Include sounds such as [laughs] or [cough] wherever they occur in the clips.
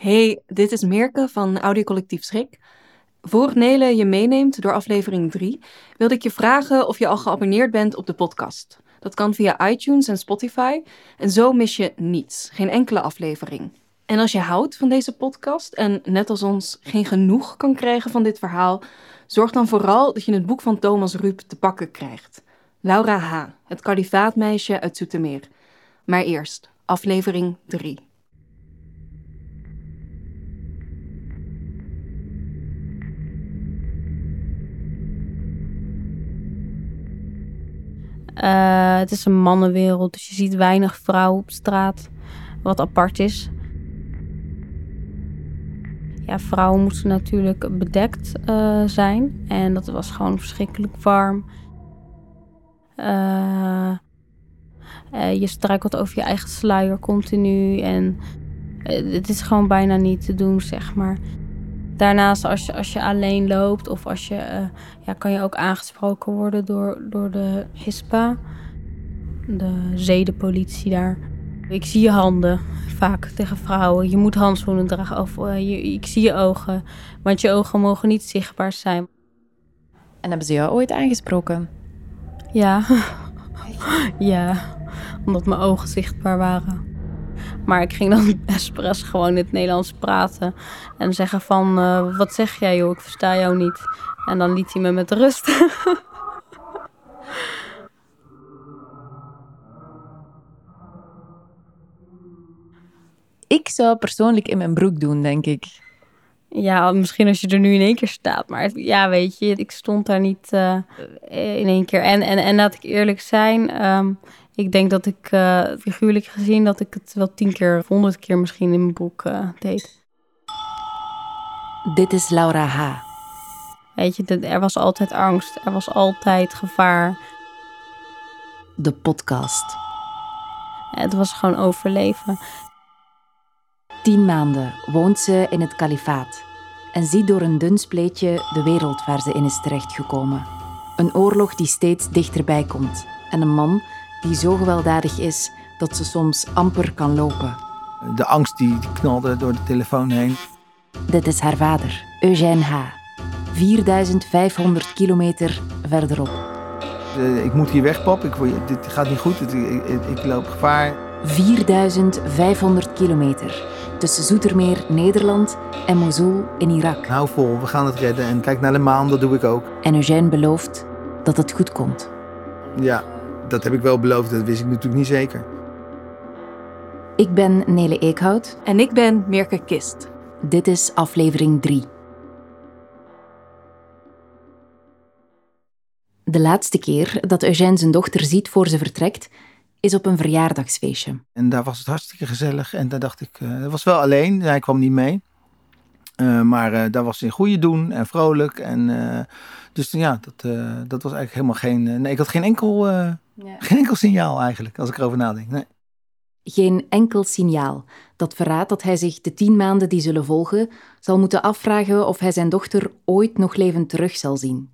Hey, dit is Mirke van Audiocollectief Schrik. Voor Nele je meeneemt door aflevering 3, wilde ik je vragen of je al geabonneerd bent op de podcast. Dat kan via iTunes en Spotify en zo mis je niets, geen enkele aflevering. En als je houdt van deze podcast en net als ons geen genoeg kan krijgen van dit verhaal, zorg dan vooral dat je het boek van Thomas Ruip te pakken krijgt. Laura H., het kalifaatmeisje uit Zoetermeer. Maar eerst, aflevering 3. Uh, het is een mannenwereld, dus je ziet weinig vrouwen op straat, wat apart is. Ja, vrouwen moesten natuurlijk bedekt uh, zijn en dat was gewoon verschrikkelijk warm. Uh, je struikelt over je eigen sluier continu en het is gewoon bijna niet te doen, zeg maar. Daarnaast, als je, als je alleen loopt of als je, uh, ja, kan je ook aangesproken worden door, door de HISPA, de zedenpolitie daar. Ik zie je handen vaak tegen vrouwen. Je moet handschoenen dragen of uh, je, ik zie je ogen, want je ogen mogen niet zichtbaar zijn. En hebben ze jou ooit aangesproken? Ja, [laughs] ja, omdat mijn ogen zichtbaar waren. Maar ik ging dan [laughs] expres gewoon in het Nederlands praten. En zeggen van, uh, wat zeg jij joh, ik versta jou niet. En dan liet hij me met rust. [laughs] ik zou persoonlijk in mijn broek doen, denk ik. Ja, misschien als je er nu in één keer staat. Maar ja, weet je, ik stond daar niet uh, in één keer. En, en, en laat ik eerlijk zijn, um, ik denk dat ik uh, figuurlijk gezien dat ik het wel tien keer, honderd keer misschien in mijn broek uh, deed. Dit is Laura H. Weet je, er was altijd angst, er was altijd gevaar. De podcast. Het was gewoon overleven. Tien maanden woont ze in het kalifaat en ziet door een dun spleetje de wereld waar ze in is terechtgekomen. Een oorlog die steeds dichterbij komt en een man die zo gewelddadig is dat ze soms amper kan lopen. De angst die knalde door de telefoon heen. Dit is haar vader, Eugène H. 4500 kilometer verderop. ik moet hier weg, pap. Ik, dit gaat niet goed. Ik, ik, ik loop gevaar. 4500 kilometer tussen Zoetermeer, Nederland en Mosul in Irak. Hou vol, we gaan het redden. En kijk naar de maan, dat doe ik ook. En Eugène belooft dat het goed komt. Ja, dat heb ik wel beloofd, dat wist ik natuurlijk niet zeker. Ik ben Nele Eekhout. En ik ben Mirke Kist. Dit is aflevering 3. De laatste keer dat Eugène zijn dochter ziet voor ze vertrekt, is op een verjaardagsfeestje. En daar was het hartstikke gezellig. En daar dacht ik, uh, dat was wel alleen, hij kwam niet mee. Uh, maar uh, daar was hij in goede doen en vrolijk. En, dus ja, dat, dat was eigenlijk helemaal geen. nee, ik had geen enkel, ja. geen enkel signaal eigenlijk, als ik erover nadenk. Nee. Geen enkel signaal dat verraadt dat hij zich de tien maanden die zullen volgen zal moeten afvragen of hij zijn dochter ooit nog levend terug zal zien.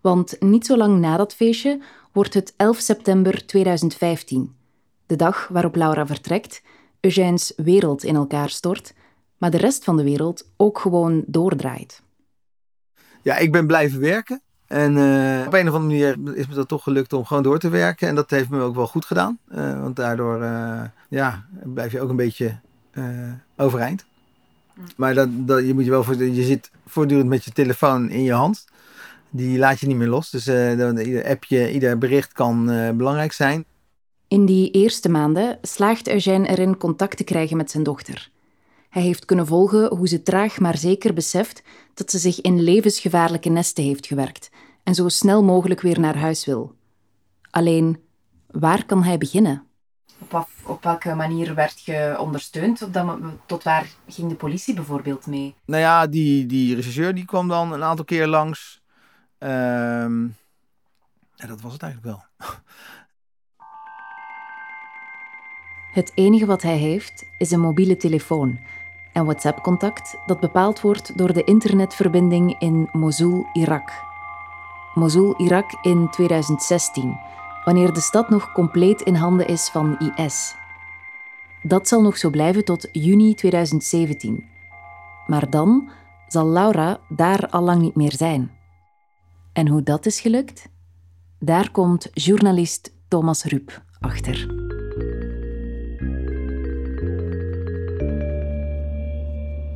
Want niet zo lang na dat feestje wordt het 11 september 2015, de dag waarop Laura vertrekt, Eugène's wereld in elkaar stort, maar de rest van de wereld ook gewoon doordraait. Ja, ik ben blijven werken. En uh, op een of andere manier is me dat toch gelukt om gewoon door te werken. En dat heeft me ook wel goed gedaan. Uh, want daardoor uh, ja, blijf je ook een beetje overeind. Maar dat, dat, je, moet je, wel voor, je zit voortdurend met je telefoon in je hand die laat je niet meer los. Dus uh, ieder appje, ieder bericht kan uh, belangrijk zijn. In die eerste maanden slaagt Eugène erin contact te krijgen met zijn dochter. Hij heeft kunnen volgen hoe ze traag maar zeker beseft dat ze zich in levensgevaarlijke nesten heeft gewerkt en zo snel mogelijk weer naar huis wil. Alleen, waar kan hij beginnen? Op, op welke manier werd je ondersteund? tot waar ging de politie bijvoorbeeld mee? Nou ja, die, die regisseur die kwam dan een aantal keer langs. Um, ja, dat was het eigenlijk wel. [laughs] Het enige wat hij heeft is een mobiele telefoon en WhatsApp-contact dat bepaald wordt door de internetverbinding in Mosul, Irak. Mosul, Irak in 2016, wanneer de stad nog compleet in handen is van IS. Dat zal nog zo blijven tot juni 2017. Maar dan zal Laura daar al lang niet meer zijn. En hoe dat is gelukt? Daar komt journalist Thomas Rup achter.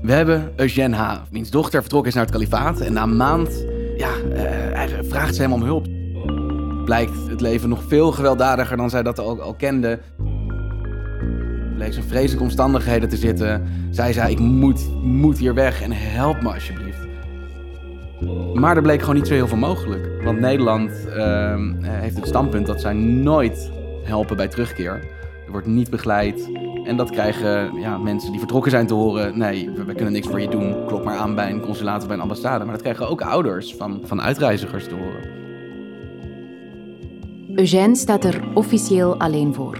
We hebben Eugène H., wiens dochter vertrokken is naar het kalifaat. En na een maand ja, uh, vraagt ze hem om hulp. Blijkt het leven nog veel gewelddadiger dan zij dat al, al kende. Bleek in vreselijke omstandigheden te zitten. Zij zei, ik moet, moet hier weg en help me alsjeblieft. Maar er bleek gewoon niet zo heel veel mogelijk. Want Nederland uh, heeft het standpunt dat zij nooit helpen bij terugkeer. Er wordt niet begeleid. En dat krijgen ja, mensen die vertrokken zijn te horen. Nee, we, kunnen niks voor je doen. Klop maar aan bij een consulaat of bij een ambassade. Maar dat krijgen ook ouders van, van uitreizigers te horen. Eugène staat er officieel alleen voor.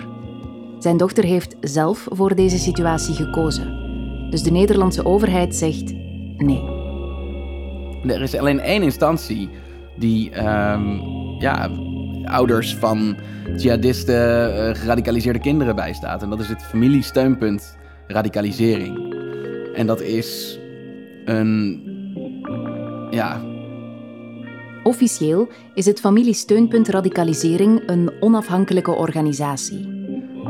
Zijn dochter heeft zelf voor deze situatie gekozen. Dus de Nederlandse overheid zegt nee. Er is alleen één instantie die ehm, ja, ouders van jihadisten, uh, geradicaliseerde kinderen bijstaat. En dat is het familiesteunpunt radicalisering. En dat is een. Ja. Officieel is het familiesteunpunt radicalisering een onafhankelijke organisatie.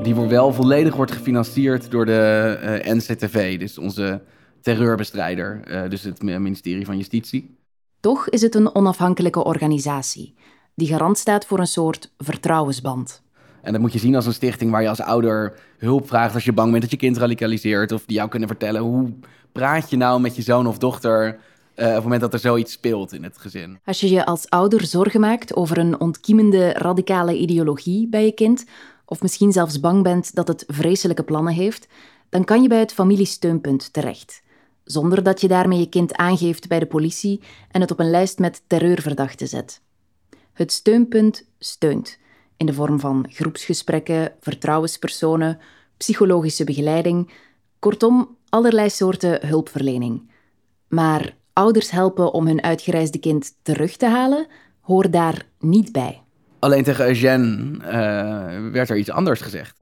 Die wel volledig wordt gefinancierd door de uh, eh, NCTV, dus onze terreurbestrijder, uh, dus het ministerie van Justitie. Toch is het een onafhankelijke organisatie die garant staat voor een soort vertrouwensband. En dat moet je zien als een stichting waar je als ouder hulp vraagt als je bang bent dat je kind radicaliseert. Of die jou kunnen vertellen hoe praat je nou met je zoon of dochter uh, op het moment dat er zoiets speelt in het gezin. Als je je als ouder zorgen maakt over een ontkiemende radicale ideologie bij je kind, of misschien zelfs bang bent dat het vreselijke plannen heeft, dan kan je bij het familiesteunpunt terecht. Zonder dat je daarmee je kind aangeeft bij de politie en het op een lijst met terreurverdachten zet. Het steunpunt steunt in de vorm van groepsgesprekken, vertrouwenspersonen, psychologische begeleiding, kortom allerlei soorten hulpverlening. Maar ouders helpen om hun uitgereisde kind terug te halen, hoort daar niet bij. Alleen tegen Eugène uh, werd er iets anders gezegd.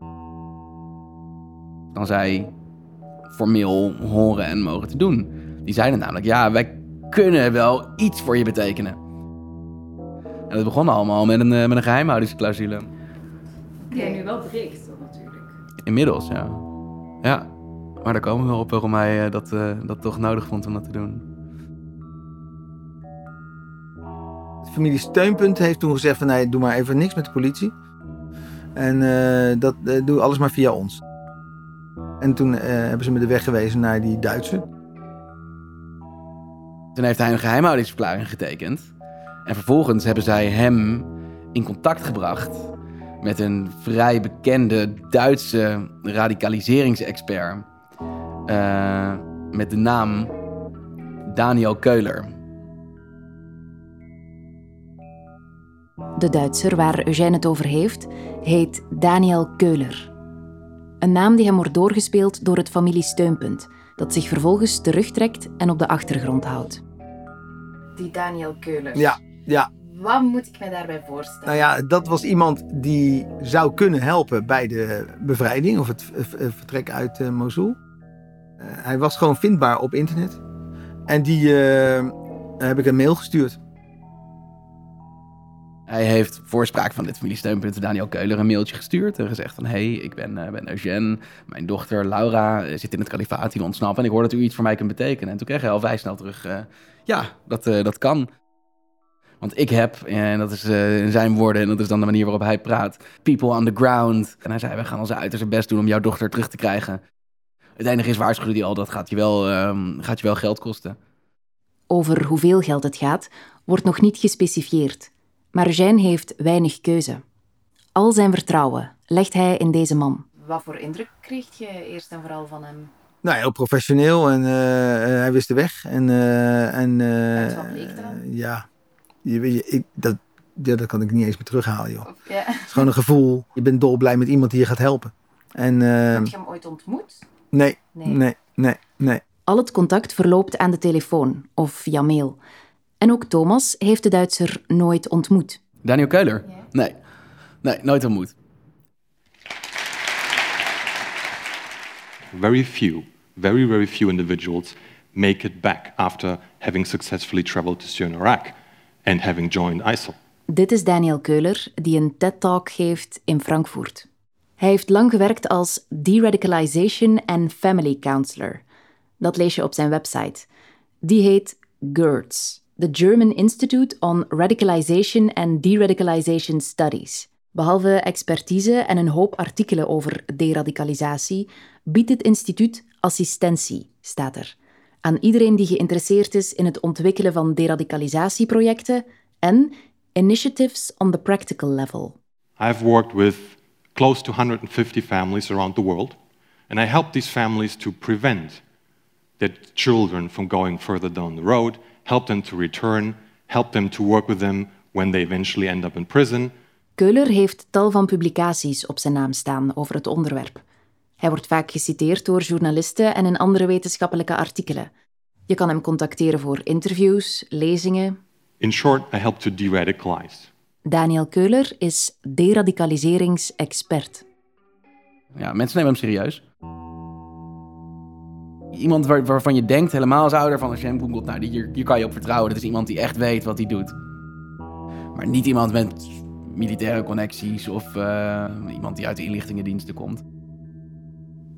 Dan zij formeel horen en mogen te doen. Die zeiden namelijk, ja, wij kunnen wel iets voor je betekenen. En het begon allemaal met een, eh, met een geheimhoudingsclausule. Die nu wel breekt, natuurlijk. Inmiddels, ja. Ja, maar daar komen we wel op waarom hij eh, dat, uh, dat toch nodig vond om dat te doen. Het familie Steunpunt heeft toen gezegd van nee, doe maar even niks met de politie. En dat doe alles maar via ons. En toen hebben ze me de weg gewezen naar die Duitser. Toen heeft hij een geheimhoudingsverklaring getekend. En vervolgens hebben zij hem in contact gebracht met een vrij bekende Duitse radicaliseringsexpert. Uh, met de naam Daniel Keuler. De Duitser waar Eugène het over heeft, heet Daniel Keuler. Een naam die hem wordt doorgespeeld door het familiesteunpunt, dat zich vervolgens terugtrekt en op de achtergrond houdt. Die Daniel Keuler. Ja, ja. Wat moet ik me daarbij voorstellen? Nou ja, dat was iemand die zou kunnen helpen bij de bevrijding of het vertrek uit uh, Mosul. Uh, hij was gewoon vindbaar op internet. En die uh, heb ik een mail gestuurd. Hij heeft voorspraak van dit familiesteunpunt Daniel Keuler een mailtje gestuurd en gezegd van... hey, ik ben, ben Eugène, mijn dochter Laura zit in het kalifaat, die ontsnappen... en ik hoor dat u iets voor mij kunt betekenen. En toen kreeg hij al vrij snel terug, ja, dat, dat kan. Want ik heb, en dat is uh, zijn woorden en dat is dan de manier waarop hij praat, people on the ground. En hij zei, we gaan onze uiterste best doen om jouw dochter terug te krijgen. Het enige is, waarschuwde hij al, dat gaat je wel, um, gaat je wel geld kosten. Over hoeveel geld het gaat, wordt nog niet gespecifieerd. Maar heeft weinig keuze. Al zijn vertrouwen legt hij in deze man. Wat voor indruk kreeg je eerst en vooral van hem? Nou, heel professioneel en uh, hij wist de weg. En, uh, en, uh, wat bleek Ja, je, je, ik, dat, ja, dat kan ik niet eens meer terughalen, joh. Ja. Het is gewoon een gevoel. Je bent dolblij met iemand die je gaat helpen. En, uh, Heb je hem ooit ontmoet? Nee, nee, nee, nee, nee. Al het contact verloopt aan de telefoon of via mail. En ook Thomas heeft de Duitser nooit ontmoet. Daniel Keuler? Nee. Nee, nooit ontmoet. very few, very, very few individuals make it back after having successfully traveled to Syria and Iraq and having joined. Dit is Daniel Keuler, die een TED-talk geeft in Frankfurt. Hij heeft lang gewerkt als De-Radicalization and Family Counselor. Dat lees je op zijn website. Die heet GERDS, the German Institute on Radicalization and De-Radicalization Studies. Behalve expertise en een hoop artikelen over deradicalisatie, biedt dit instituut assistentie, staat er. Aan iedereen die geïnteresseerd is in het ontwikkelen van deradicalisatieprojecten en initiatives on the practical level. I've worked with close to 150 families around the world, and I help these families to prevent their children from going further down the road, help them to return, help them to work with them when they eventually end up in prison. Keuler heeft tal van publicaties op zijn naam staan over het onderwerp. Hij wordt vaak geciteerd door journalisten en in andere wetenschappelijke artikelen. Je kan hem contacteren voor interviews, lezingen. In short, I help to de-radicalize. Daniel Keuler is deradicaliseringsexpert. Ja, mensen nemen hem serieus. Iemand waar- waarvan je denkt, helemaal als ouder, van als je hem googelt, nou, die- hier, hier kan je op vertrouwen. Dat is iemand die echt weet wat hij doet. Maar niet iemand met militaire connecties of eh, iemand die uit de inlichtingendiensten komt.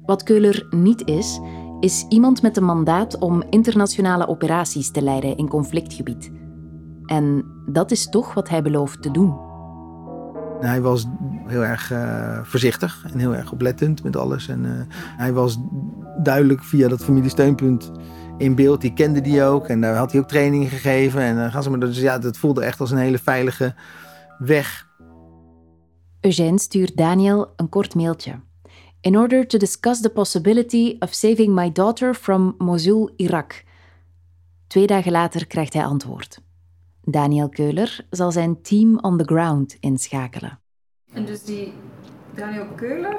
Wat Keuler niet is, is iemand met een mandaat om internationale operaties te leiden in conflictgebied. En dat is toch wat hij belooft te doen. Hij was heel erg eh, voorzichtig en heel erg oplettend met alles. En eh, hij was duidelijk via dat familiesteunpunt in beeld. Die kende die ook en daar had hij ook training gegeven. En eh, gaan ze maar, dus ja, dat voelde echt als een hele veilige weg. Eugène stuurt Daniel een kort mailtje. In order to discuss the possibility of saving my daughter from Mosul, Irak. Twee dagen later krijgt hij antwoord. Daniel Keuler zal zijn team on the ground inschakelen. En dus die Daniel Keuler,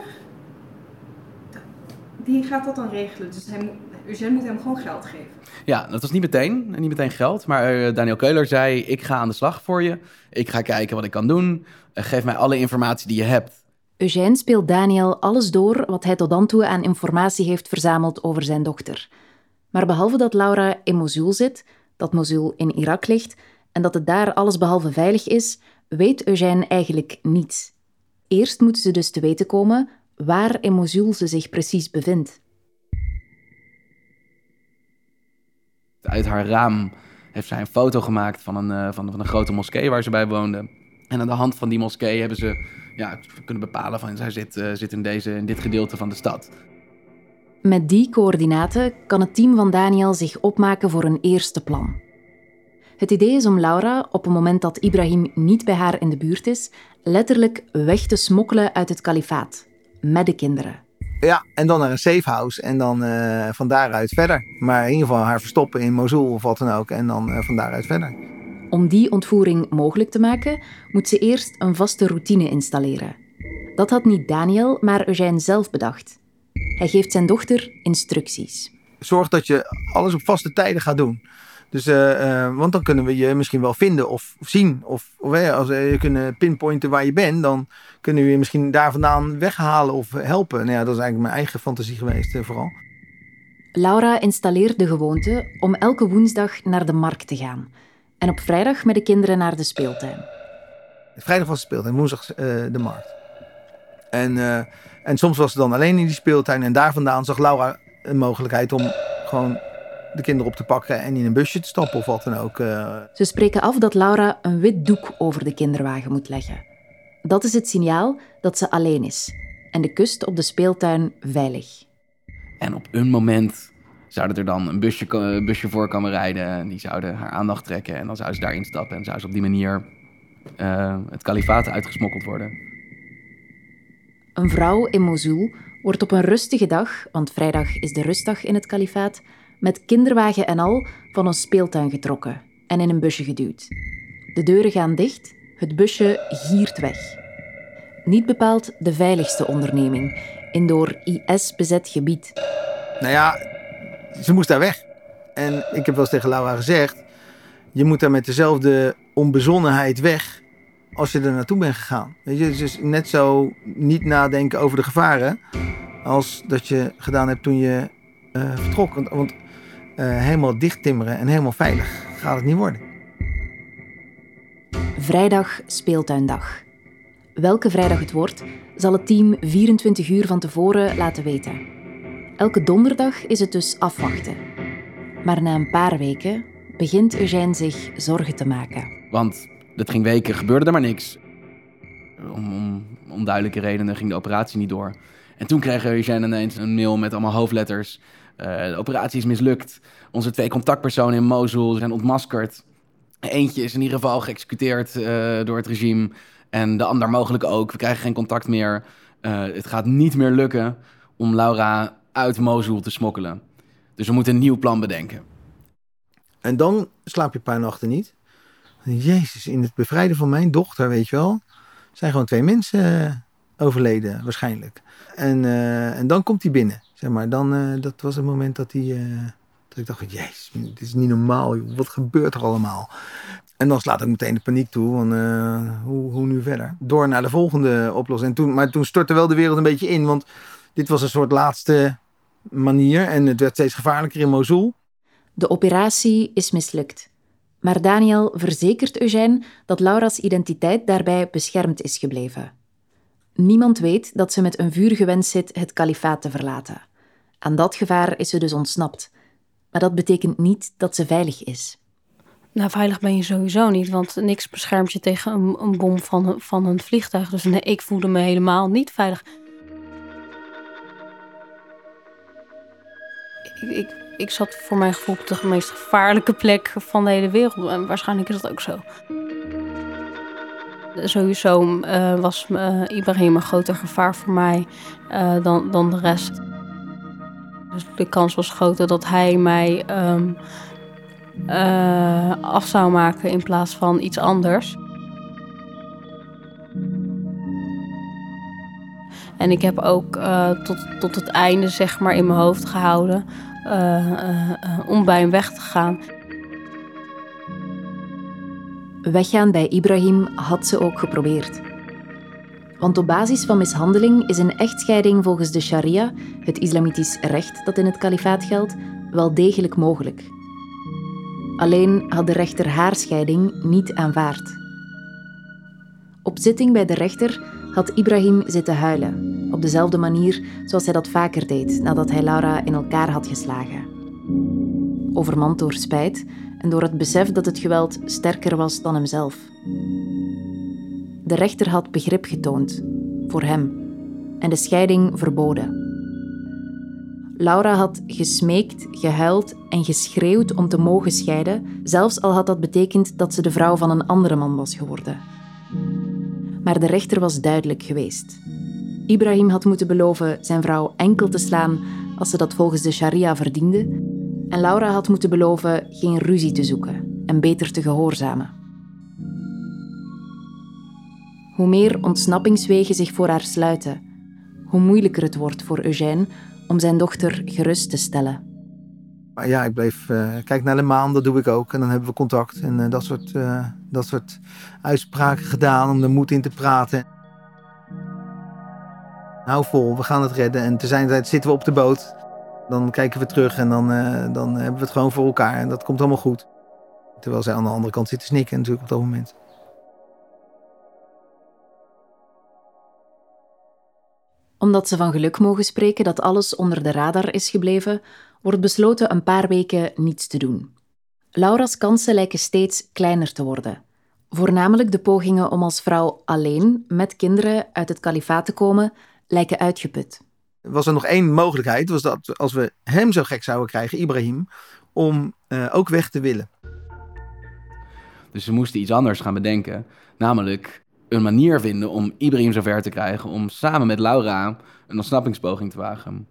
die gaat dat dan regelen. Dus hij, moet- Eugène moet hem gewoon geld geven. Ja, dat was niet meteen, niet meteen geld. Maar eh, Daniel Keuler zei, ik ga aan de slag voor je. Ik ga kijken wat ik kan doen. Eh, geef mij alle informatie die je hebt. Eugène speelt Daniel alles door wat hij tot dan toe aan informatie heeft verzameld over zijn dochter. Maar behalve dat Laura in Mosul zit, dat Mosul in Irak ligt en dat het daar allesbehalve veilig is, weet Eugène eigenlijk niets. Eerst moeten ze dus te weten komen waar in Mosul ze zich precies bevindt. Uit haar raam heeft zij een foto gemaakt van een, eh, van, van een grote moskee waar ze bij woonde. En aan de hand van die moskee hebben ze ja, kunnen bepalen van zij zit, eh, zit in, deze, in dit gedeelte van de stad. Met die coördinaten kan het team van Daniel zich opmaken voor een eerste plan. Het idee is om Laura, op het moment dat Ibrahim niet bij haar in de buurt is, letterlijk weg te smokkelen uit het kalifaat. Met de kinderen. Ja, en dan naar een safe house en dan eh, van daaruit verder. Maar in ieder geval haar verstoppen in Mosul of wat dan ook en dan eh, van daaruit verder. Om die ontvoering mogelijk te maken, moet ze eerst een vaste routine installeren. Dat had niet Daniel, maar Eugène zelf bedacht. Hij geeft zijn dochter instructies. Zorg dat je alles op vaste tijden gaat doen. Dus, eh, eh, want dan kunnen we je misschien wel vinden of zien. Of, of als we je kunnen pinpointen waar je bent, dan kunnen we je misschien daar vandaan weghalen of helpen. Nou ja, dat is eigenlijk mijn eigen fantasie geweest, eh, vooral. Laura installeert de gewoonte om elke woensdag naar de markt te gaan. En op vrijdag met de kinderen naar de speeltuin. Vrijdag was het speeltuin, woensdag eh, de markt. En, eh, en soms was ze dan alleen in die speeltuin. En daar vandaan zag Laura een mogelijkheid om gewoon de kinderen op te pakken en in een busje te stappen of wat dan ook. eh. Ze spreken af dat Laura een wit doek over de kinderwagen moet leggen. Dat is het signaal dat ze alleen is. En de kust op de speeltuin veilig. En op een moment zouden er dan een busje, een busje voor komen rijden. En die zouden haar aandacht trekken. En dan zou ze daarin stappen. En zou ze op die manier eh, het kalifaat uitgesmokkeld worden. Een vrouw in Mosul wordt op een rustige dag, want vrijdag is de rustdag in het kalifaat, met kinderwagen en al van een speeltuin getrokken en in een busje geduwd. De deuren gaan dicht, het busje giert weg. Niet bepaald de veiligste onderneming in door IS bezet gebied. Nou ja, ze moest daar weg. En ik heb wel eens tegen Laura gezegd: je moet daar met dezelfde onbezonnenheid weg als je er naartoe bent gegaan. Weet je, dus net zo niet nadenken over de gevaren. als dat je gedaan hebt toen je uh, vertrok. Want, uh, helemaal dichttimmeren en helemaal veilig gaat het niet worden. Vrijdag speeltuindag. Welke vrijdag het wordt, zal het team 24 uur van tevoren laten weten. Elke donderdag is het dus afwachten. Maar na een paar weken begint Eugène zich zorgen te maken. Want dat ging weken, gebeurde er maar niks. Om, om onduidelijke redenen ging de operatie niet door. En toen kreeg Eugène ineens een mail met allemaal hoofdletters. Uh, de operatie is mislukt. Onze twee contactpersonen in Mosul zijn ontmaskerd. Eentje is in ieder geval geëxecuteerd uh, door het regime. En de ander mogelijk ook. We krijgen geen contact meer. Uh, het gaat niet meer lukken om Laura uit Mosul te smokkelen. Dus we moeten een nieuw plan bedenken. En dan slaap je een paar nachten niet. Jezus, in het bevrijden van mijn dochter, weet je wel, zijn gewoon twee mensen uh, overleden waarschijnlijk. En, uh, en dan komt hij binnen, zeg maar. Dan, uh, dat was het moment dat hij, dat ik dacht, jezus, dit is niet normaal, wat gebeurt er allemaal? En dan slaat ik meteen de paniek toe, van hoe, hoe nu verder? Door naar de volgende oplossing. En toen, maar toen stortte wel de wereld een beetje in, want dit was een soort laatste manier en het werd steeds gevaarlijker in Mosul. De operatie is mislukt. Maar Daniel verzekert Eugène dat Laura's identiteit daarbij beschermd is gebleven. Niemand weet dat ze met een vurige wens zit het kalifaat te verlaten. Aan dat gevaar is ze dus ontsnapt. Maar dat betekent niet dat ze veilig is. Nou, veilig ben je sowieso niet, want niks beschermt je tegen een, een bom van, van een vliegtuig. Dus nee, ik voelde me helemaal niet veilig. Ik, ik, zat voor mijn gevoel op de meest gevaarlijke plek van de hele wereld. En waarschijnlijk is dat ook zo. Sowieso uh, was uh, Ibrahim een groter gevaar voor mij uh, dan, dan de rest. Dus de kans was groter dat hij mij um, af zou maken in plaats van iets anders. En ik heb ook tot, tot het einde zeg maar in mijn hoofd gehouden uh, uh, om bij hem weg te gaan. Weggaan bij Ibrahim had ze ook geprobeerd. Want op basis van mishandeling is een echtscheiding volgens de sharia, het islamitisch recht dat in het kalifaat geldt, wel degelijk mogelijk. Alleen had de rechter haar scheiding niet aanvaard. Op zitting bij de rechter had Ibrahim zitten huilen, op dezelfde manier zoals hij dat vaker deed nadat hij Laura in elkaar had geslagen. Overmand door spijt en door het besef dat het geweld sterker was dan hemzelf. De rechter had begrip getoond, voor hem, en de scheiding verboden. Laura had gesmeekt, gehuild en geschreeuwd om te mogen scheiden, zelfs al had dat betekend dat ze de vrouw van een andere man was geworden. Maar de rechter was duidelijk geweest. Ibrahim had moeten beloven zijn vrouw enkel te slaan als ze dat volgens de sharia verdiende. En Laura had moeten beloven geen ruzie te zoeken en beter te gehoorzamen. Hoe meer ontsnappingswegen zich voor haar sluiten, hoe moeilijker het wordt voor Eugène om zijn dochter gerust te stellen. Ja, ik bleef. Uh, kijk naar de maan, dat doe ik ook. En dan hebben we contact en uh, dat, soort, uh, dat soort uitspraken gedaan om er moed in te praten. Hou vol, we gaan het redden. En te zijn tijd zitten we op de boot. Dan kijken we terug en dan, dan hebben we het gewoon voor elkaar. En dat komt allemaal goed. Terwijl zij aan de andere kant zit te snikken natuurlijk op dat moment. Omdat ze van geluk mogen spreken dat alles onder de radar is gebleven, wordt besloten een paar weken niets te doen. Laura's kansen lijken steeds kleiner te worden. Voornamelijk de pogingen om als vrouw alleen met kinderen uit het kalifaat te komen lijken uitgeput. Was er nog één mogelijkheid, was dat als we hem zo gek zouden krijgen, Ibrahim, om uh, ook weg te willen. Dus we moesten iets anders gaan bedenken, namelijk een manier vinden om Ibrahim zover te krijgen om samen met Laura een ontsnappingspoging te wagen.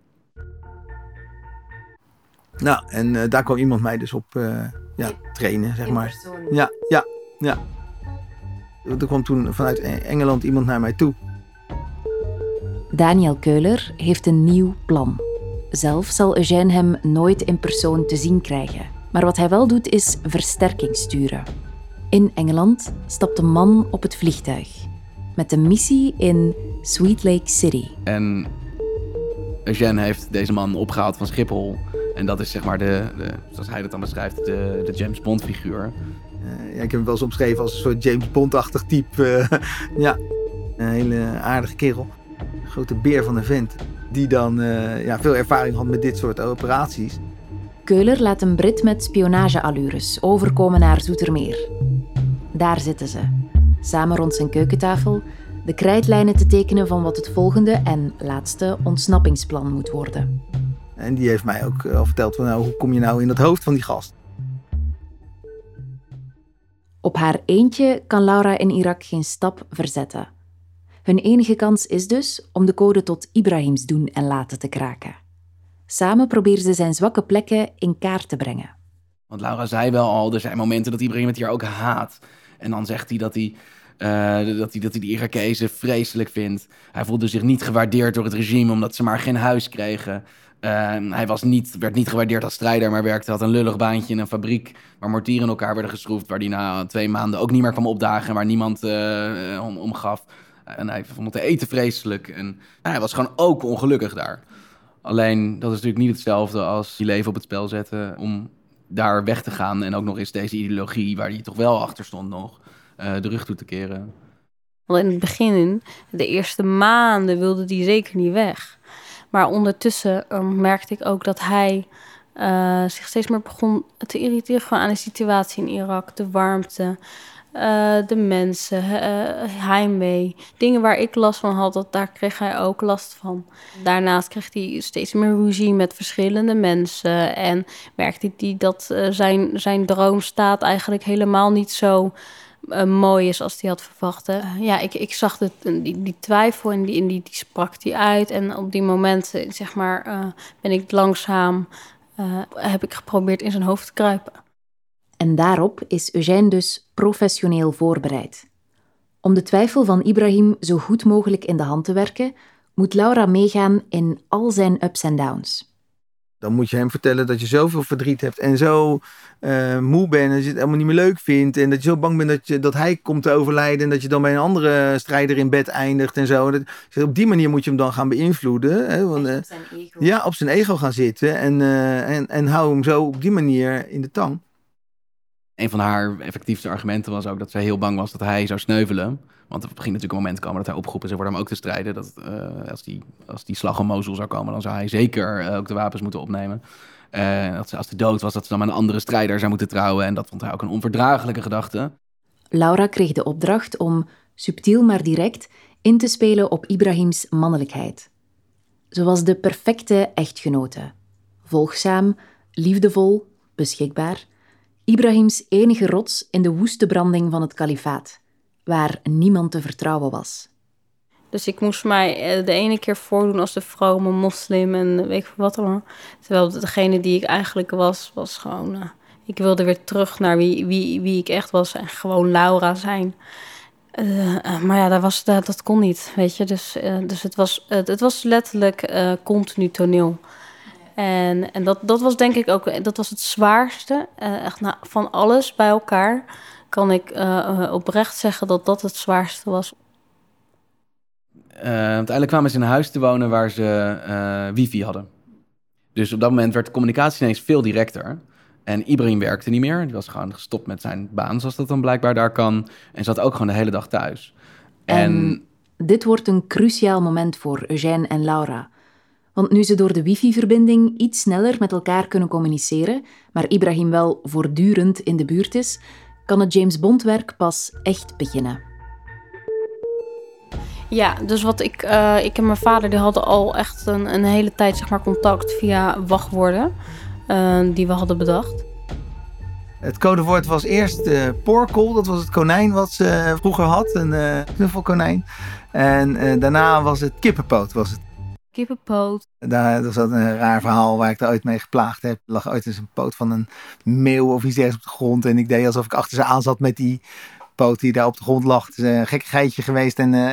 Nou, en uh, daar kwam iemand mij dus op uh, ja, trainen, zeg maar. Ja, ja, ja. Er kwam toen vanuit Engeland iemand naar mij toe. Daniel Keuler heeft een nieuw plan. Zelf zal Eugène hem nooit in persoon te zien krijgen. Maar wat hij wel doet is versterking sturen. In Engeland stapt een man op het vliegtuig met een missie in Sweet Lake City. En Eugène heeft deze man opgehaald van Schiphol. En dat is zeg maar de, de zoals hij dat dan beschrijft, de, de James Bond figuur. Uh, ja, ik heb hem wel eens omschreven als een soort James Bond-achtig type. Uh, [laughs] ja, een hele aardige kerel. Een grote beer van een vent. Die dan uh, ja, veel ervaring had met dit soort operaties. Keuler laat een Brit met spionageallures overkomen naar Zoetermeer. Daar zitten ze, samen rond zijn keukentafel, de krijtlijnen te tekenen van wat het volgende en laatste ontsnappingsplan moet worden. En die heeft mij ook al verteld van nou, hoe kom je nou in het hoofd van die gast? Op haar eentje kan Laura in Irak geen stap verzetten. Hun enige kans is dus om de code tot Ibrahims doen en laten te kraken. Samen proberen ze zijn zwakke plekken in kaart te brengen. Want Laura zei wel al, er zijn momenten dat Ibrahim het hier ook haat. En dan zegt hij dat hij, uh, dat hij, dat hij die Irakezen vreselijk vindt. Hij voelde zich niet gewaardeerd door het regime omdat ze maar geen huis kregen. Uh, hij was niet, werd niet gewaardeerd als strijder, maar werkte had een lullig baantje in een fabriek waar mortieren in elkaar werden geschroefd, waar hij na twee maanden ook niet meer kwam opdagen, waar niemand uh, om, om gaf. En hij vond het eten vreselijk en hij was gewoon ook ongelukkig daar. Alleen dat is natuurlijk niet hetzelfde als je leven op het spel zetten om daar weg te gaan en ook nog eens deze ideologie waar hij toch wel achter stond nog uh, de rug toe te keren. Want in het begin, de eerste maanden, wilde hij zeker niet weg. Maar ondertussen um, merkte ik ook dat hij uh, zich steeds meer begon te irriteren aan de situatie in Irak, de warmte. Uh, de mensen, uh, heimwee. Dingen waar ik last van had, dat, daar kreeg hij ook last van. Daarnaast kreeg hij steeds meer ruzie met verschillende mensen. En merkte hij dat zijn, zijn droomstaat eigenlijk helemaal niet zo mooi is als hij had verwacht. ja, ik, ik zag het, die, die twijfel en die, die, die sprak hij uit. En op die momenten, zeg maar, ben ik langzaam... heb ik geprobeerd in zijn hoofd te kruipen. En daarop is Eugène dus professioneel voorbereid. Om de twijfel van Ibrahim zo goed mogelijk in de hand te werken, moet Laura meegaan in al zijn ups en downs. Dan moet je hem vertellen dat je zoveel verdriet hebt en zo uh, moe bent en dat je het helemaal niet meer leuk vindt. En dat je zo bang bent dat, je, dat hij komt te overlijden en dat je dan bij een andere strijder in bed eindigt en zo. Dat, op die manier moet je hem dan gaan beïnvloeden. Hè, want, uh, op zijn ego. Ja, op zijn ego gaan zitten en, uh, en, en hou hem zo op die manier in de tang een van haar effectiefste argumenten was ook dat zij heel bang was dat hij zou sneuvelen. Want er ging natuurlijk een moment komen dat hij opgeroepen zou worden om ook te strijden. Dat uh, als, die, als die slag om Mosul zou komen, dan zou hij zeker uh, ook de wapens moeten opnemen. Uh, dat als hij dood was, dat ze dan met een andere strijder zou moeten trouwen. En dat vond hij ook een onverdraaglijke gedachte. Laura kreeg de opdracht om, subtiel maar direct, in te spelen op Ibrahims mannelijkheid. Ze was de perfecte echtgenote. Volgzaam, liefdevol, beschikbaar Ibrahims enige rots in de woeste branding van het kalifaat, waar niemand te vertrouwen was. Dus ik moest mij eh, de ene keer voordoen als de vrome moslim en weet ik wat allemaal. Terwijl degene die ik eigenlijk was, was gewoon... Uh, ik wilde weer terug naar wie, wie, wie ik echt was en gewoon Laura zijn. Uh, maar ja, dat, was, dat, dat kon niet, weet je. Dus, dus het, was, het was letterlijk continu toneel. En, en dat, dat was denk ik ook dat was het zwaarste. Uh, echt nou, van alles bij elkaar kan ik uh, oprecht zeggen dat dat het zwaarste was. uiteindelijk kwamen ze in een huis te wonen waar ze wifi hadden. Dus op dat moment werd de communicatie ineens veel directer. En Ibrahim werkte niet meer. Die was gewoon gestopt met zijn baan, zoals dat dan blijkbaar daar kan. En zat ook gewoon de hele dag thuis. En, en dit wordt een cruciaal moment voor Eugène en Laura. Want nu ze door de wifi-verbinding iets sneller met elkaar kunnen communiceren, maar Ibrahim wel voortdurend in de buurt is, kan het James Bond-werk pas echt beginnen. Ja, dus wat ik, uh, ik en mijn vader die hadden al echt een, een hele tijd zeg maar, contact via wachtwoorden uh, die we hadden bedacht. Het codewoord was eerst uh, porkel, dat was het konijn wat ze vroeger had, een knuffelkonijn. En daarna was het kippenpoot. Was het kippenpoot. Daar was dat een raar verhaal waar ik er ooit mee geplaagd heb. Er lag ooit eens een poot van een meeuw of iets ergens op de grond. En ik deed alsof ik achter ze aan zat met die poot die daar op de grond lag. Het is een geitje geweest en uh,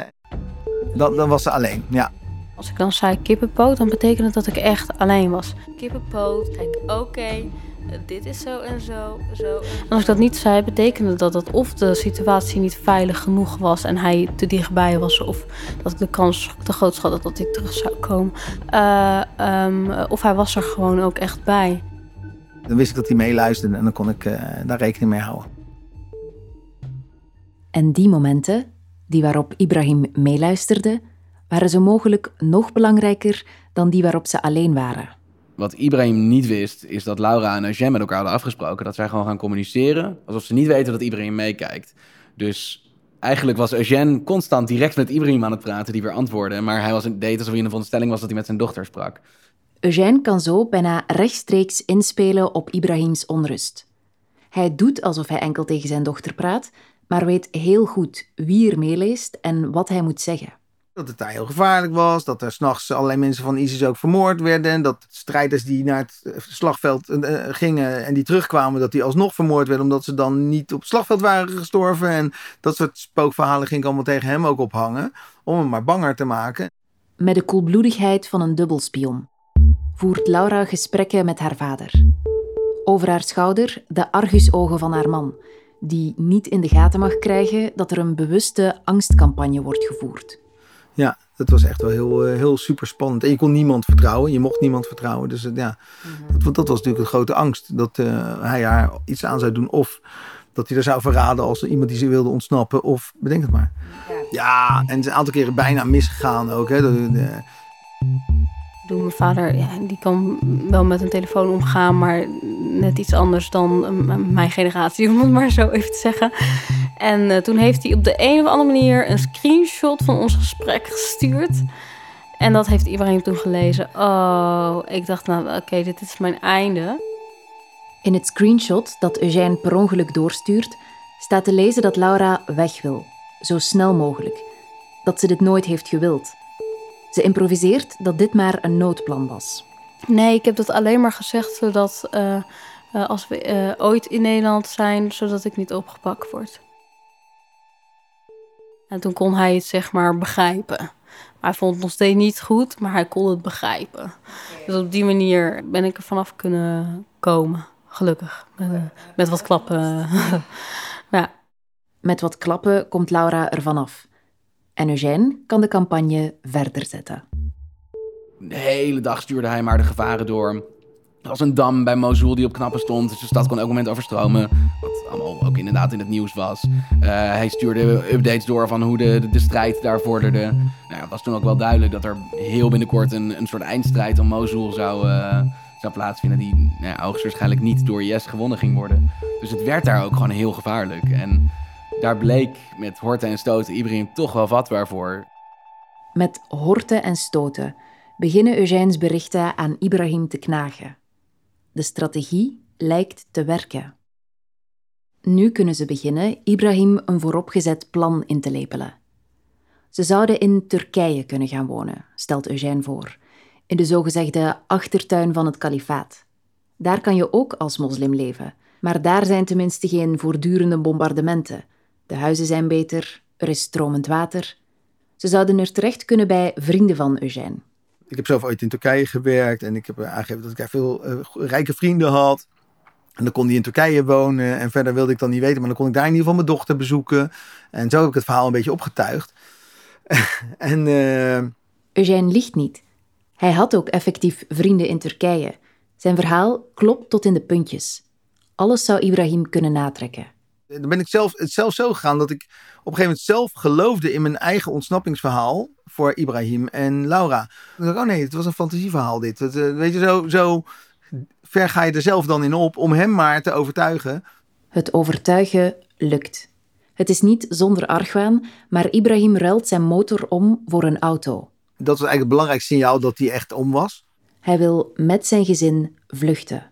dat, dan was ze alleen, ja. Als ik dan zei kippenpoot, dan betekende dat ik echt alleen was. Kippenpoot, kijk, oké. Okay. Dit is zo en zo, zo. En als ik dat niet zei, betekende dat dat of de situatie niet veilig genoeg was en hij te dichtbij was, of dat ik de kans te groot schat dat hij terug zou komen. Uh, um, of hij was er gewoon ook echt bij. Dan wist ik dat hij meeluisterde en dan kon ik uh, daar rekening mee houden. En die momenten, die waarop Ibrahim meeluisterde, waren zo mogelijk nog belangrijker dan die waarop ze alleen waren. Wat Ibrahim niet wist, is dat Laura en Eugène met elkaar hadden afgesproken dat zij gewoon gaan communiceren, alsof ze niet weten dat Ibrahim meekijkt. Dus eigenlijk was Eugène constant direct met Ibrahim aan het praten, die weer antwoordde, maar hij was, deed alsof hij in de veronderstelling was dat hij met zijn dochter sprak. Eugène kan zo bijna rechtstreeks inspelen op Ibrahims onrust. Hij doet alsof hij enkel tegen zijn dochter praat, maar weet heel goed wie er meeleest en wat hij moet zeggen. Dat het daar heel gevaarlijk was, dat er s'nachts allerlei mensen van ISIS ook vermoord werden. Dat strijders die naar het eh, slagveld uh, gingen en die terugkwamen, dat die alsnog vermoord werden omdat ze dan niet op het slagveld waren gestorven. En dat soort spookverhalen ging allemaal tegen hem ook ophangen, om hem maar banger te maken. Met de koelbloedigheid van een dubbelspion voert Laura gesprekken met haar vader. Over haar schouder de argusogen van haar man, die niet in de gaten mag krijgen dat er een bewuste angstcampagne wordt gevoerd. Ja, dat was echt wel heel, eh, heel super spannend. En je kon niemand vertrouwen, je mocht niemand vertrouwen. Dus ja, mhm. dat, dat, was natuurlijk een grote angst. Dat uh, hij haar iets aan zou doen. Of dat hij er zou verraden als iemand die ze wilde ontsnappen. Of bedenk het maar. Ja, en een aantal keren bijna misgegaan ook. Hè. De, de, doe mijn vader, ja, die kan wel met een telefoon omgaan, maar net iets anders dan mijn generatie, om het maar zo even te zeggen. En uh, toen heeft hij op de een of andere manier een screenshot van ons gesprek gestuurd. En dat heeft Ibrahim toen gelezen. Oh, ik dacht nou, oké, okay, dit is mijn einde. In het screenshot dat Eugène per ongeluk doorstuurt, staat te lezen dat Laura weg wil, zo snel mogelijk. Dat ze dit nooit heeft gewild. Ze improviseert dat dit maar een noodplan was. Nee, ik heb dat alleen maar gezegd zodat uh, uh, als we uh, ooit in Nederland zijn, zodat ik niet opgepakt word. En toen kon hij het zeg maar begrijpen. Hij vond het nog steeds niet goed, maar hij kon het begrijpen. Dus op die manier ben ik er vanaf kunnen komen. Gelukkig. Met, met wat klappen. [laughs] ja. Met wat klappen komt Laura er vanaf. En Eugène kan de campagne verder zetten. De hele dag stuurde hij maar de gevaren door. Er was een dam bij Mosul die op knappen stond. Dus de stad kon elk moment overstromen. Allemaal ook inderdaad in het nieuws was. Uh, hij stuurde updates door van hoe de, de, strijd daar vorderde. Nou, het was toen ook wel duidelijk dat er heel binnenkort een, een soort eindstrijd om Mosul zou, uh, zou plaatsvinden. Die nou hoogstwaarschijnlijk niet door IS gewonnen ging worden. Dus het werd daar ook gewoon heel gevaarlijk. En daar bleek met horten en stoten Ibrahim toch wel vatbaar voor. Met horten en stoten beginnen Eugène's berichten aan Ibrahim te knagen. De strategie lijkt te werken. Nu kunnen ze beginnen Ibrahim een vooropgezet plan in te lepelen. Ze zouden in Turkije kunnen gaan wonen, stelt Eugène voor, in de zogezegde achtertuin van het kalifaat. Daar kan je ook als moslim leven, maar daar zijn tenminste geen voortdurende bombardementen de huizen zijn beter, er is stromend water. Ze zouden er terecht kunnen bij vrienden van Eugène. Ik heb zelf ooit in Turkije gewerkt en ik heb aangegeven dat ik daar veel uh, rijke vrienden had. En dan kon die in Turkije wonen en verder wilde ik dan niet weten, maar dan kon ik daar in ieder geval mijn dochter bezoeken. En zo heb ik het verhaal een beetje opgetuigd. [laughs] en, uh... Eugène liegt niet. Hij had ook effectief vrienden in Turkije. Zijn verhaal klopt tot in de puntjes. Alles zou Ibrahim kunnen natrekken. Dan ben ik zelf, het zelf zo gegaan dat ik op een gegeven moment zelf geloofde in mijn eigen ontsnappingsverhaal voor Ibrahim en Laura. Ik dacht, oh nee, het was een fantasieverhaal dit. Het, eh, weet je, zo, zo ver ga je er zelf dan in op om hem maar te overtuigen. Het overtuigen lukt. Het is niet zonder argwaan, maar Ibrahim ruilt zijn motor om voor een auto. Dat was eigenlijk het belangrijkste signaal dat hij echt om was. Hij wil met zijn gezin vluchten.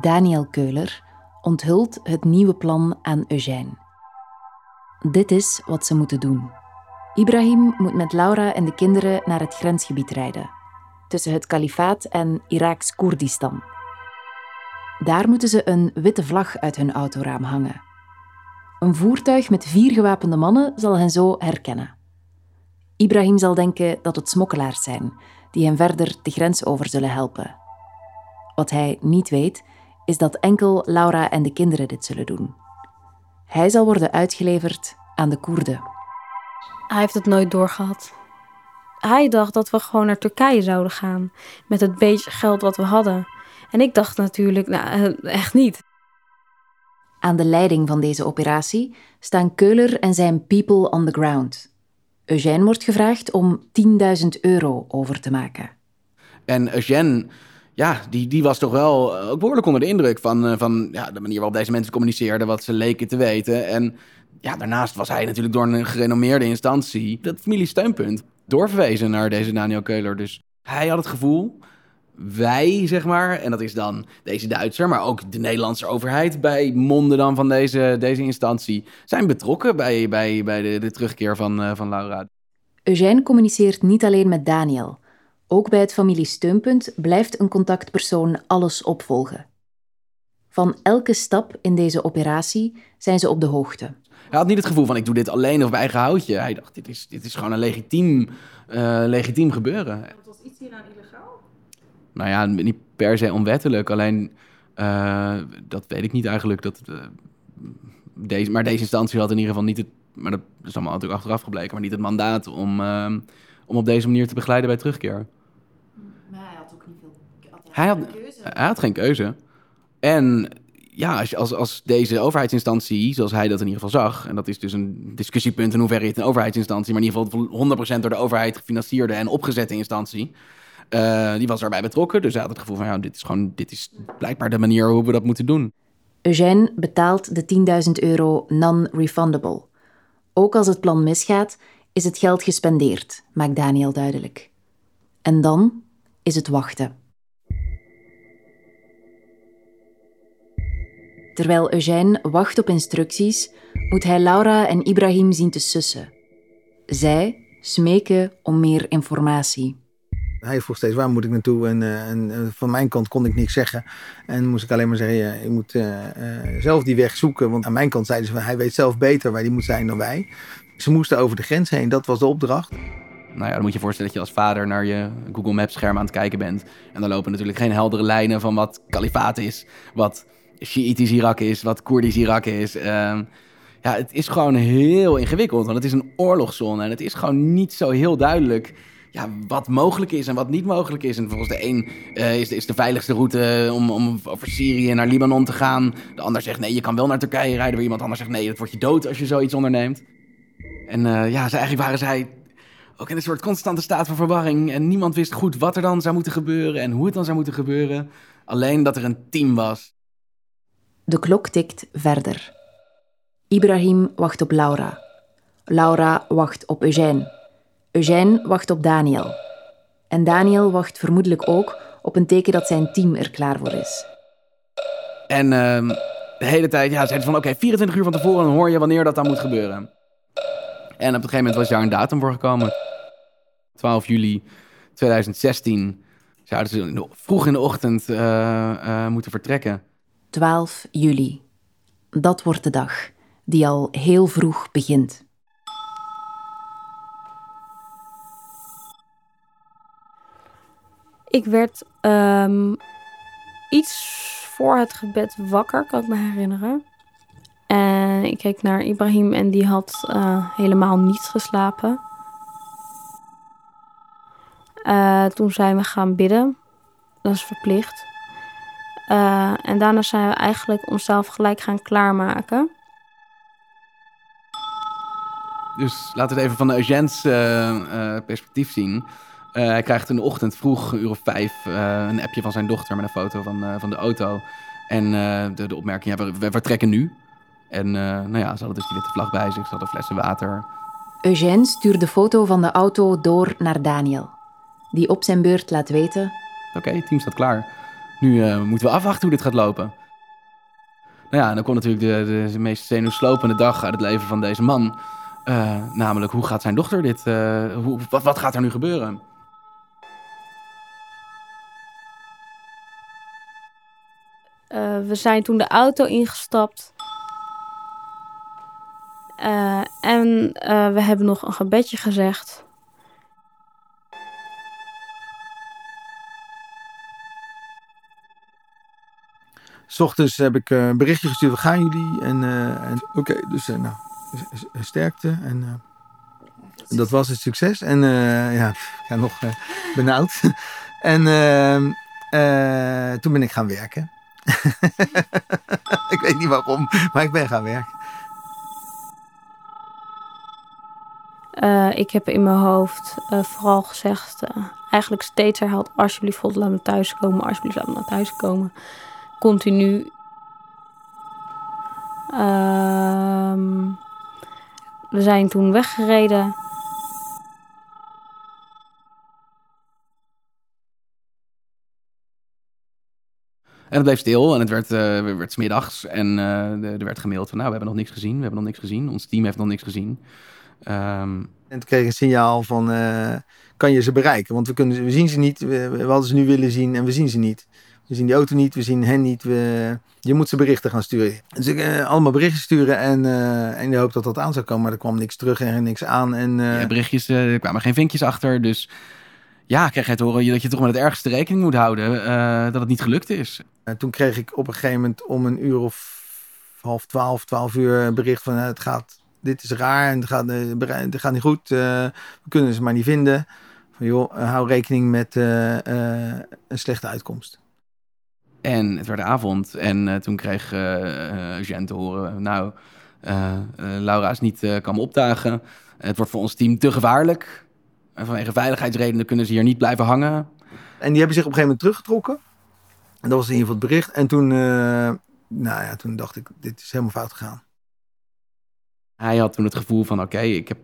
Daniel Keuler onthult het nieuwe plan aan Eugène. Dit is wat ze moeten doen. Ibrahim moet met Laura en de kinderen naar het grensgebied rijden, tussen het kalifaat en Iraaks Koerdistan. Daar moeten ze een witte vlag uit hun autoraam hangen. Een voertuig met vier gewapende mannen zal hen zo herkennen. Ibrahim zal denken dat het smokkelaars zijn, die hem verder de grens over zullen helpen. Wat hij niet weet, is dat enkel Laura en de kinderen dit zullen doen. Hij zal worden uitgeleverd aan de Koerden. Hij heeft het nooit doorgehad. Hij dacht dat we gewoon naar Turkije zouden gaan. Met het beetje geld wat we hadden. En ik dacht natuurlijk, nou, eh, echt niet. Aan de leiding van deze operatie staan Keuler en zijn people on the ground. Eugène wordt gevraagd om 10.000 euro over te maken. En Eugène, ja, die, die was toch wel ook behoorlijk onder de indruk van, eh, van ja, de manier waarop deze mensen communiceerden, wat ze leken te weten. En ja, daarnaast was hij natuurlijk door een gerenommeerde instantie, dat familiesteunpunt, doorverwezen naar deze Daniel Keuler. Dus hij had het gevoel, wij, zeg maar, en dat is dan deze Duitser, maar ook de Nederlandse overheid bij monden dan van deze, deze instantie, zijn betrokken bij, bij, bij de, de terugkeer van, uh, van Laura. Eugène communiceert niet alleen met Daniel. Ook bij het familiesteunpunt blijft een contactpersoon alles opvolgen. Van elke stap in deze operatie zijn ze op de hoogte. Hij had niet het gevoel van ik doe dit alleen of bij eigen houtje. Hij dacht, dit is, dit is gewoon een legitiem, uh, legitiem gebeuren. Wat was iets hieraan illegaal? Nou ja, niet per se onwettelijk. Alleen, uh, dat weet ik niet eigenlijk. Dat, uh, deze, maar deze instantie had in ieder geval niet het... Maar dat is allemaal natuurlijk achteraf gebleken. Maar niet het mandaat om, om op deze manier te begeleiden bij terugkeer. Maar hij had ook niet veel... Hij had, hij had geen keuze. En ja, als, als, deze overheidsinstantie, zoals hij dat in ieder geval zag, en dat is dus een discussiepunt in hoeverre het een overheidsinstantie, maar in ieder geval 100% door de overheid gefinancierde en opgezette instantie, uh, die was daarbij betrokken. Dus hij had het gevoel van, ja, dit is gewoon, dit is blijkbaar de manier hoe we dat moeten doen. Eugène betaalt de 10.000 euro non-refundable. Ook als het plan misgaat, is het geld gespendeerd, maakt Daniel duidelijk. En dan is het wachten. Terwijl Eugène wacht op instructies, moet hij Laura en Ibrahim zien te sussen. Zij smeken om meer informatie. Hij vroeg steeds waar moet ik naartoe en, uh, en uh, van mijn kant kon ik niks zeggen. En moest ik alleen maar zeggen, ja, je moet uh, zelf die weg zoeken. Want aan mijn kant zeiden ze, van, hij weet zelf beter waar die moet zijn dan wij. Ze moesten over de grens heen, dat was de opdracht. Nou ja, dan moet je je voorstellen dat je als vader naar je Google Maps scherm aan het kijken bent. En dan lopen natuurlijk geen heldere lijnen van wat kalifaat is, wat Shiïtisch Irak is, wat Koerdisch Irak is. Uh, ja, het is gewoon heel ingewikkeld, want het is een oorlogszone en het is gewoon niet zo heel duidelijk ja, wat mogelijk is en wat niet mogelijk is. En volgens de een uh, is, de, veiligste route om, om over Syrië naar Libanon te gaan. De ander zegt nee, je kan wel naar Turkije rijden. Weer iemand anders zegt nee, dat wordt je dood als je zoiets onderneemt. En uh, ja, ze, eigenlijk waren zij ook in een soort constante staat van verwarring. En niemand wist goed wat er dan zou moeten gebeuren en hoe het dan zou moeten gebeuren. Alleen dat er een team was. De klok tikt verder. Ibrahim wacht op Laura. Laura wacht op Eugène. Eugène wacht op Daniel. En Daniel wacht vermoedelijk ook op een teken dat zijn team er klaar voor is. En uh, de hele tijd ja, zeiden ze van oké, okay, 24 uur van tevoren hoor je wanneer dat dan moet gebeuren. En op een gegeven moment was daar een datum voor gekomen. 12 juli 2016 zouden ze vroeg in de ochtend uh, uh, moeten vertrekken. 12 juli. Dat wordt de dag die al heel vroeg begint. Ik werd um, iets voor het gebed wakker, kan ik me herinneren. En ik keek naar Ibrahim en die had uh, helemaal niet geslapen. Uh, toen zijn we gaan bidden. Dat is verplicht. Uh, en daarna zijn we eigenlijk onszelf gelijk gaan klaarmaken. Dus laten we het even van de Eugène's uh, perspectief zien. hij krijgt in de ochtend vroeg, een uur of vijf, een appje van zijn dochter met een foto van, van de auto. En de, de opmerking, ja, we, we vertrekken nu. En nou ja, ze hadden dus die witte vlag bij zich, ze hadden flessen water. Eugène stuurt de foto van de auto door naar Daniel. Die op zijn beurt laat weten... Oké, okay, het team staat klaar. Nu uh, moeten we afwachten hoe dit gaat lopen. Nou ja, dan komt natuurlijk de, de, meest zenuwslopende dag uit het leven van deze man. Uh, namelijk, hoe gaat zijn dochter dit... Uh, hoe, wat gaat er nu gebeuren? we zijn toen de auto ingestapt. en we hebben nog een gebedje gezegd. S ochtends heb ik eh, een berichtje gestuurd, waar gaan jullie? En, eh, en oké, dus eh, nou, sterkte. En eh, dat was het succes. En eh, ja, [laughs] ik ga nog eh, benauwd. [laughs] en ehm, eh, toen ben ik gaan werken. [laughs] ik weet niet waarom, maar ik ben gaan werken. Eh, ik heb in mijn hoofd vooral gezegd, eh, eigenlijk steeds herhaald, alsjeblieft God, laat me thuiskomen, alsjeblieft laat me naar thuis komen. Continu. Ehm, we zijn toen weggereden. En het bleef stil en het werd, eh werd 's middags. En eh, er werd gemaild van, nou, we hebben nog niks gezien. We hebben nog niks gezien. Ons team heeft nog niks gezien. Ehm, En toen kreeg ik een signaal van, eh, kan je ze bereiken? Want we, kunnen, we zien ze niet, we, we hadden ze nu willen zien en we zien ze niet. We zien die auto niet, we zien hen niet. We, je moet ze berichten gaan sturen. Dus ik eh, allemaal berichten sturen en, eh en de hoop dat dat aan zou komen. Maar er kwam niks terug en niks aan. En, eh, ja, berichtjes, eh, er kwamen geen vinkjes achter. Dus ja, kreeg jij te horen dat je toch met het ergste rekening moet houden. dat het niet gelukt is. En toen kreeg ik op een gegeven moment om een uur of half twaalf, twaalf uur een bericht van het gaat, dit is raar en het gaat, het gaat niet goed. we kunnen ze maar niet vinden. Van joh, hou rekening met een slechte uitkomst. En het werd avond en eh, toen kreeg eh eh, Jean te horen, nou, Laura is niet kan opdagen. Het wordt voor ons team te gevaarlijk. En vanwege veiligheidsredenen kunnen ze hier niet blijven hangen. En die hebben zich op een gegeven moment teruggetrokken. En dat was in ieder geval het bericht. En toen, nou ja, toen dacht ik, dit is helemaal fout gegaan. Hij had toen het gevoel van, oké, ik heb...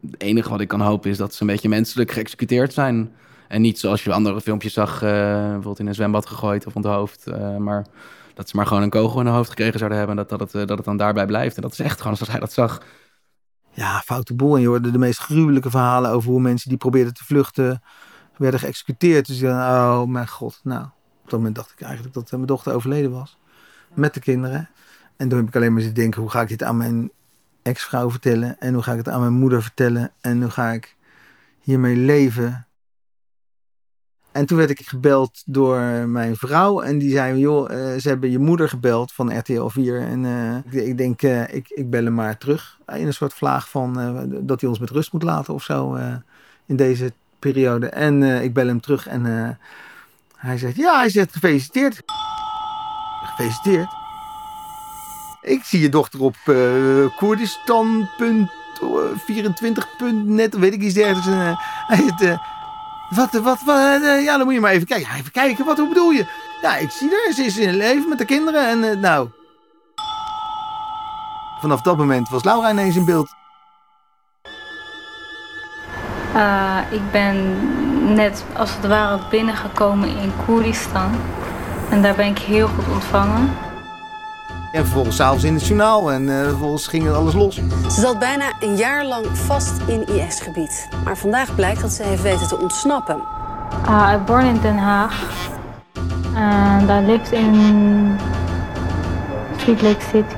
Het enige wat ik kan hopen is dat ze een beetje menselijk geëxecuteerd zijn. En niet zoals je andere filmpjes zag, eh, bijvoorbeeld in een zwembad gegooid of onthoofd. eh maar dat ze maar gewoon een kogel in hun hoofd gekregen zouden hebben. En dat, dat, het, eh, dat het dan daarbij blijft. En dat is echt gewoon zoals hij dat zag. Ja, foute boel. En je hoorde de meest gruwelijke verhalen over hoe mensen die probeerden te vluchten, werden geëxecuteerd. Dus dacht, oh mijn god. Nou, op dat moment dacht ik eigenlijk dat mijn dochter overleden was. Met de kinderen. En toen heb ik alleen maar zitten denken, hoe ga ik dit aan mijn ex-vrouw vertellen? En hoe ga ik het aan mijn moeder vertellen? En hoe ga ik hiermee leven? En toen werd ik gebeld door mijn vrouw. En die zei, joh, eh, ze hebben je moeder gebeld van RTL 4. En eh, ik, ik denk, eh, ik, ik bel hem maar terug. In een soort vlaag van dat hij ons met rust moet laten of zo. in deze periode. En ik bel hem terug en hij zegt, ja, hij zegt gefeliciteerd. Gefeliciteerd. Ik zie je dochter op eh Koerdistan.24.net, weet ik iets dergelijks. Hij eh, wat, wat, wat, eh, ja, dan moet je maar even kijken. Even kijken, wat, hoe bedoel je? Ja, ik zie haar, ze is in leven met de kinderen en eh, nou... Vanaf dat moment was Laura ineens in beeld. Eh, ik ben net als het ware binnengekomen in Koerdistan. En daar ben ik heel goed ontvangen. En vervolgens s'avonds in het journaal en eh, vervolgens ging alles los. Ze zat bijna een jaar lang vast in IS-gebied. Maar vandaag blijkt dat ze heeft weten te ontsnappen. Uh, ik born in Den Haag. En I lived in Sweet Lake City.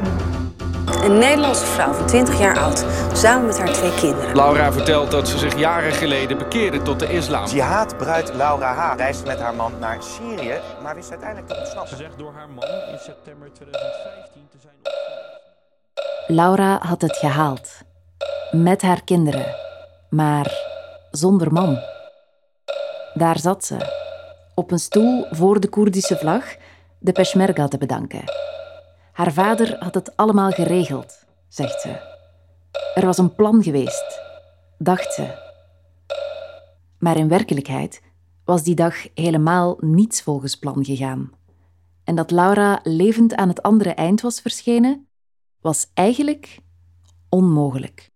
Een Nederlandse vrouw van 20 jaar oud, samen met haar twee kinderen. Laura vertelt dat ze zich jaren geleden bekeerde tot de islam. Jihad-bruid Laura H. reisde met haar man naar Syrië, maar wist uiteindelijk te ontsnappen. zegt door haar man in september 2015 te zijn Laura had het gehaald. Met haar kinderen. Maar zonder man. Daar zat ze. Op een stoel voor de Koerdische vlag de Peshmerga te bedanken. Haar vader had het allemaal geregeld, zegt ze. Er was een plan geweest, dacht ze. Maar in werkelijkheid was die dag helemaal niets volgens plan gegaan. En dat Laura levend aan het andere eind was verschenen, was eigenlijk onmogelijk.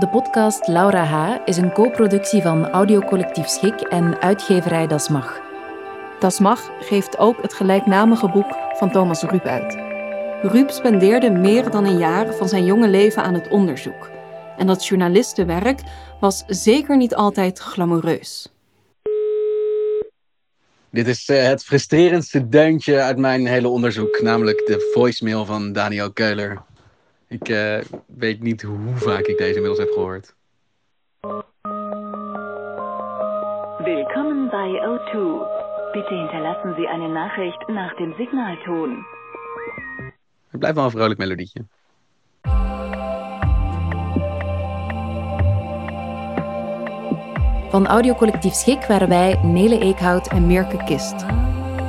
De podcast Laura H. is een co-productie van Audiocollectief Schik en uitgeverij Das Mag. Das Mag geeft ook het gelijknamige boek van Thomas Ruip uit. Ruip spendeerde meer dan een jaar van zijn jonge leven aan het onderzoek. En dat journalistenwerk was zeker niet altijd glamoureus. Dit is eh, het frustrerendste deuntje uit mijn hele onderzoek, namelijk de voicemail van Daniel Keuler. Ik eh, weet niet hoe vaak ik deze inmiddels heb gehoord. Willkommen bei O2. Bitte hinterlassen Sie eine Nachricht nach dem Signalton. Het blijft wel een vrolijk melodietje. Van Audiocollectief Schik waren wij Nele Eekhout en Mirke Kist.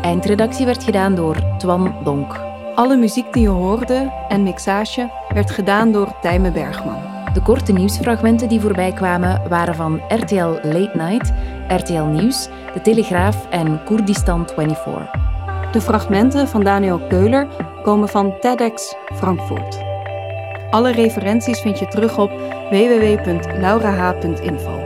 Eindredactie werd gedaan door Twan Donk. Alle muziek die je hoorde en mixage werd gedaan door Tijme Bergman. De korte nieuwsfragmenten die voorbij kwamen waren van RTL Late Night, RTL Nieuws, De Telegraaf en Koerdistan 24. De fragmenten van Daniel Keuler komen van TEDx Frankfurt. Alle referenties vind je terug op www.laurah.info.